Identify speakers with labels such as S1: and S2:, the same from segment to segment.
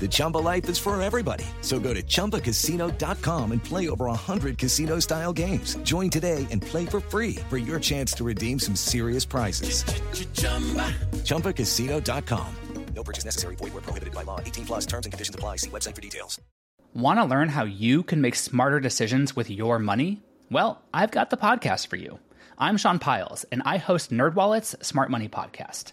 S1: The Chumba life is for everybody. So go to ChumbaCasino.com and play over 100 casino style games. Join today and play for free for your chance to redeem some serious prizes. ChumbaCasino.com. No purchase necessary. Void where prohibited by law. 18 plus terms and conditions apply. See website for details.
S2: Want to learn how you can make smarter decisions with your money? Well, I've got the podcast for you. I'm Sean Pyles, and I host NerdWallet's Smart Money Podcast.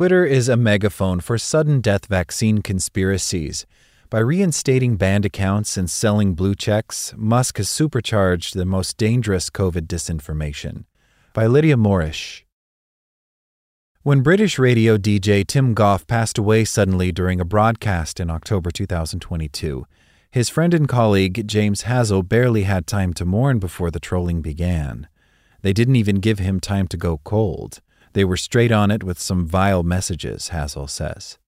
S3: Twitter is a megaphone for sudden death vaccine conspiracies. By reinstating banned accounts and selling blue checks, Musk has supercharged the most dangerous COVID disinformation. By Lydia Morrish. When British radio DJ Tim Gough passed away suddenly during a broadcast in October 2022, his friend and colleague James Hazel barely had time to mourn before the trolling began. They didn't even give him time to go cold. They were straight on it with some vile messages, Hazel says.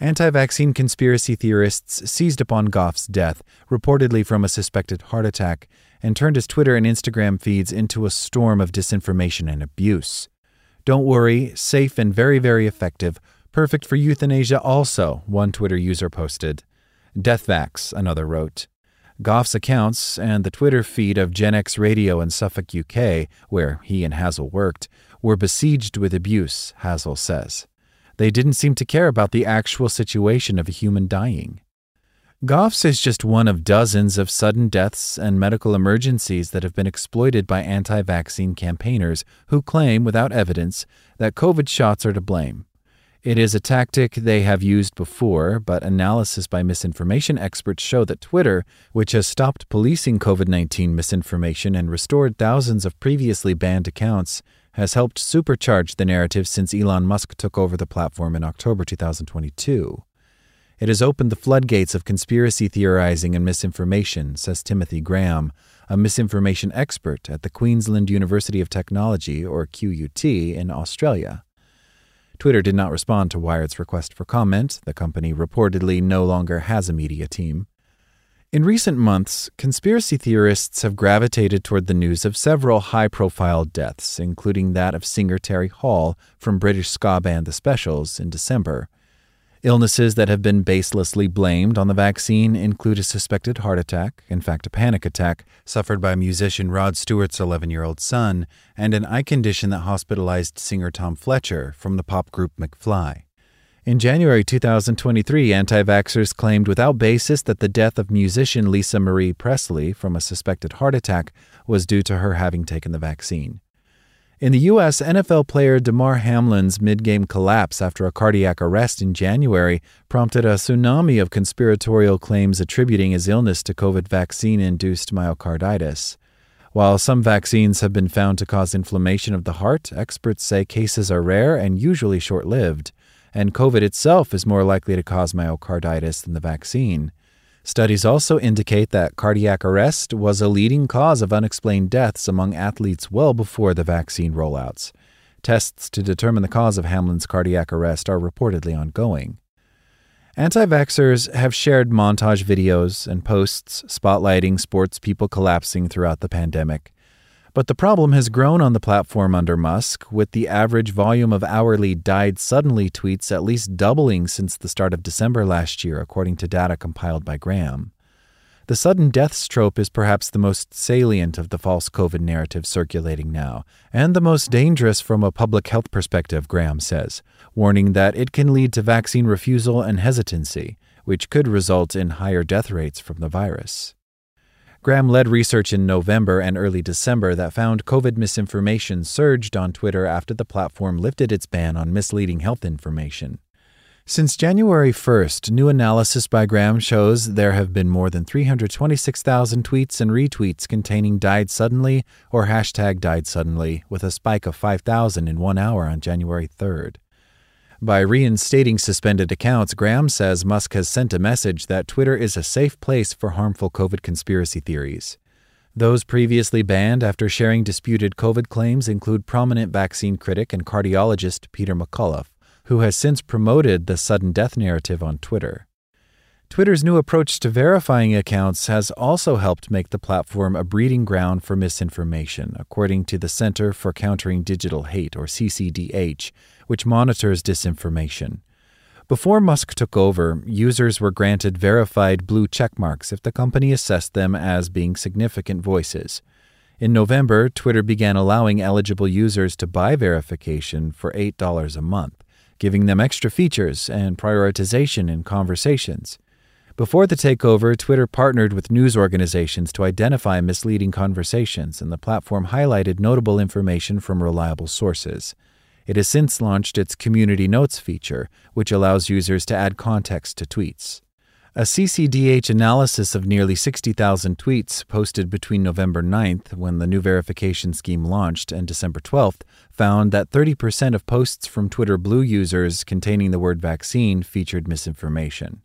S3: Anti vaccine conspiracy theorists seized upon Gough's death, reportedly from a suspected heart attack, and turned his Twitter and Instagram feeds into a storm of disinformation and abuse. Don't worry, safe and very, very effective. Perfect for euthanasia, also, one Twitter user posted. Deathvax, another wrote. Gough's accounts and the Twitter feed of Gen X Radio in Suffolk, UK, where he and Hazel worked, were besieged with abuse, Hazel says. They didn't seem to care about the actual situation of a human dying. Gough's is just one of dozens of sudden deaths and medical emergencies that have been exploited by anti vaccine campaigners who claim, without evidence, that COVID shots are to blame. It is a tactic they have used before, but analysis by misinformation experts show that Twitter, which has stopped policing COVID 19 misinformation and restored thousands of previously banned accounts, has helped supercharge the narrative since Elon Musk took over the platform in October 2022. It has opened the floodgates of conspiracy theorizing and misinformation, says Timothy Graham, a misinformation expert at the Queensland University of Technology, or QUT, in Australia. Twitter did not respond to Wired's request for comment. The company reportedly no longer has a media team. In recent months, conspiracy theorists have gravitated toward the news of several high profile deaths, including that of singer Terry Hall from British ska band The Specials in December. Illnesses that have been baselessly blamed on the vaccine include a suspected heart attack, in fact, a panic attack, suffered by musician Rod Stewart's 11 year old son, and an eye condition that hospitalized singer Tom Fletcher from the pop group McFly. In January 2023, anti vaxxers claimed without basis that the death of musician Lisa Marie Presley from a suspected heart attack was due to her having taken the vaccine. In the U.S., NFL player Damar Hamlin's mid game collapse after a cardiac arrest in January prompted a tsunami of conspiratorial claims attributing his illness to COVID vaccine induced myocarditis. While some vaccines have been found to cause inflammation of the heart, experts say cases are rare and usually short lived, and COVID itself is more likely to cause myocarditis than the vaccine. Studies also indicate that cardiac arrest was a leading cause of unexplained deaths among athletes well before the vaccine rollouts. Tests to determine the cause of Hamlin's cardiac arrest are reportedly ongoing. Anti vaxxers have shared montage videos and posts spotlighting sports people collapsing throughout the pandemic. But the problem has grown on the platform under Musk, with the average volume of hourly died suddenly tweets at least doubling since the start of December last year, according to data compiled by Graham. The sudden deaths trope is perhaps the most salient of the false COVID narrative circulating now, and the most dangerous from a public health perspective, Graham says, warning that it can lead to vaccine refusal and hesitancy, which could result in higher death rates from the virus. Graham led research in November and early December that found COVID misinformation surged on Twitter after the platform lifted its ban on misleading health information. Since January 1st, new analysis by Graham shows there have been more than 326,000 tweets and retweets containing died suddenly or hashtag died suddenly, with a spike of 5,000 in one hour on January 3rd. By reinstating suspended accounts, Graham says Musk has sent a message that Twitter is a safe place for harmful COVID conspiracy theories. Those previously banned after sharing disputed COVID claims include prominent vaccine critic and cardiologist Peter McCullough, who has since promoted the sudden death narrative on Twitter. Twitter's new approach to verifying accounts has also helped make the platform a breeding ground for misinformation, according to the Center for Countering Digital Hate, or CCDH, which monitors disinformation. Before Musk took over, users were granted verified blue checkmarks if the company assessed them as being significant voices. In November, Twitter began allowing eligible users to buy verification for $8 a month, giving them extra features and prioritization in conversations. Before the takeover, Twitter partnered with news organizations to identify misleading conversations, and the platform highlighted notable information from reliable sources. It has since launched its Community Notes feature, which allows users to add context to tweets. A CCDH analysis of nearly 60,000 tweets posted between November 9th, when the new verification scheme launched, and December 12th found that 30% of posts from Twitter Blue users containing the word vaccine featured misinformation.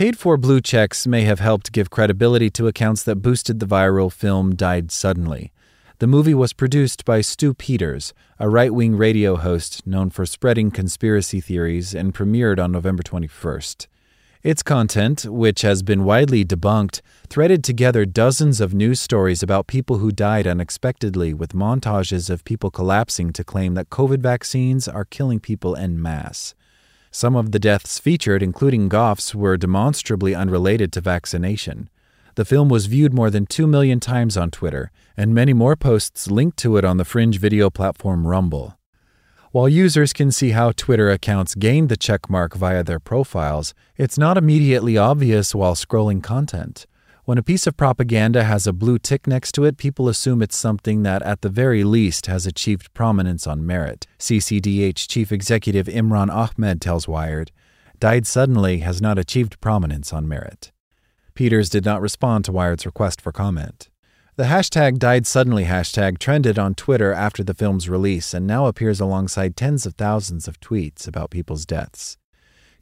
S3: Paid for blue checks may have helped give credibility to accounts that boosted the viral film Died Suddenly. The movie was produced by Stu Peters, a right wing radio host known for spreading conspiracy theories, and premiered on November 21st. Its content, which has been widely debunked, threaded together dozens of news stories about people who died unexpectedly with montages of people collapsing to claim that COVID vaccines are killing people en masse. Some of the deaths featured, including Gough's, were demonstrably unrelated to vaccination. The film was viewed more than 2 million times on Twitter, and many more posts linked to it on the fringe video platform Rumble. While users can see how Twitter accounts gained the checkmark via their profiles, it's not immediately obvious while scrolling content. When a piece of propaganda has a blue tick next to it, people assume it's something that, at the very least, has achieved prominence on merit. CCDH Chief Executive Imran Ahmed tells Wired, Died Suddenly has not achieved prominence on merit. Peters did not respond to Wired's request for comment. The hashtag died suddenly hashtag trended on Twitter after the film's release and now appears alongside tens of thousands of tweets about people's deaths.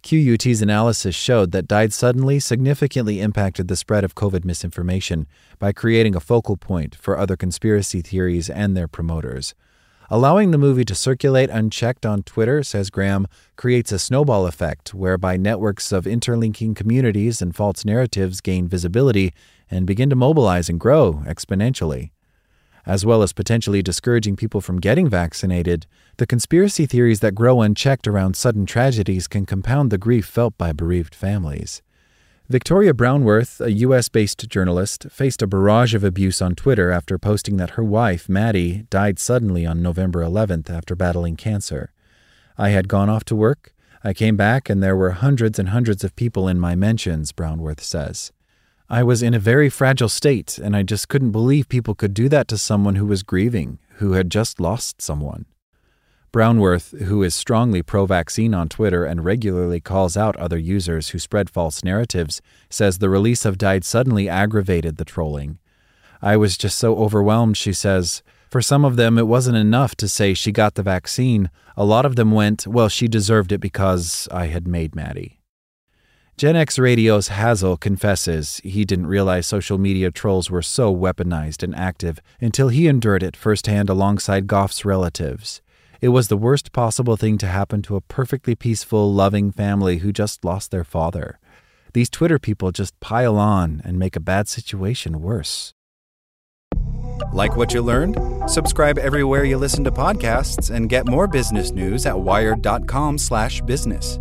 S3: QUT's analysis showed that died suddenly significantly impacted the spread of COVID misinformation by creating a focal point for other conspiracy theories and their promoters. Allowing the movie to circulate unchecked on Twitter, says Graham, creates a snowball effect whereby networks of interlinking communities and false narratives gain visibility and begin to mobilize and grow exponentially. As well as potentially discouraging people from getting vaccinated, the conspiracy theories that grow unchecked around sudden tragedies can compound the grief felt by bereaved families. Victoria Brownworth, a U.S. based journalist, faced a barrage of abuse on Twitter after posting that her wife, Maddie, died suddenly on November 11th after battling cancer. I had gone off to work. I came back and there were hundreds and hundreds of people in my mentions, Brownworth says. I was in a very fragile state, and I just couldn't believe people could do that to someone who was grieving, who had just lost someone. Brownworth, who is strongly pro vaccine on Twitter and regularly calls out other users who spread false narratives, says the release of Died Suddenly aggravated the trolling. I was just so overwhelmed, she says. For some of them, it wasn't enough to say she got the vaccine. A lot of them went, well, she deserved it because I had made Maddie. Gen X Radio's Hazel confesses he didn't realize social media trolls were so weaponized and active until he endured it firsthand alongside Gough's relatives. It was the worst possible thing to happen to a perfectly peaceful, loving family who just lost their father. These Twitter people just pile on and make a bad situation worse.
S4: Like what you learned? Subscribe everywhere you listen to podcasts and get more business news at wired.com/business.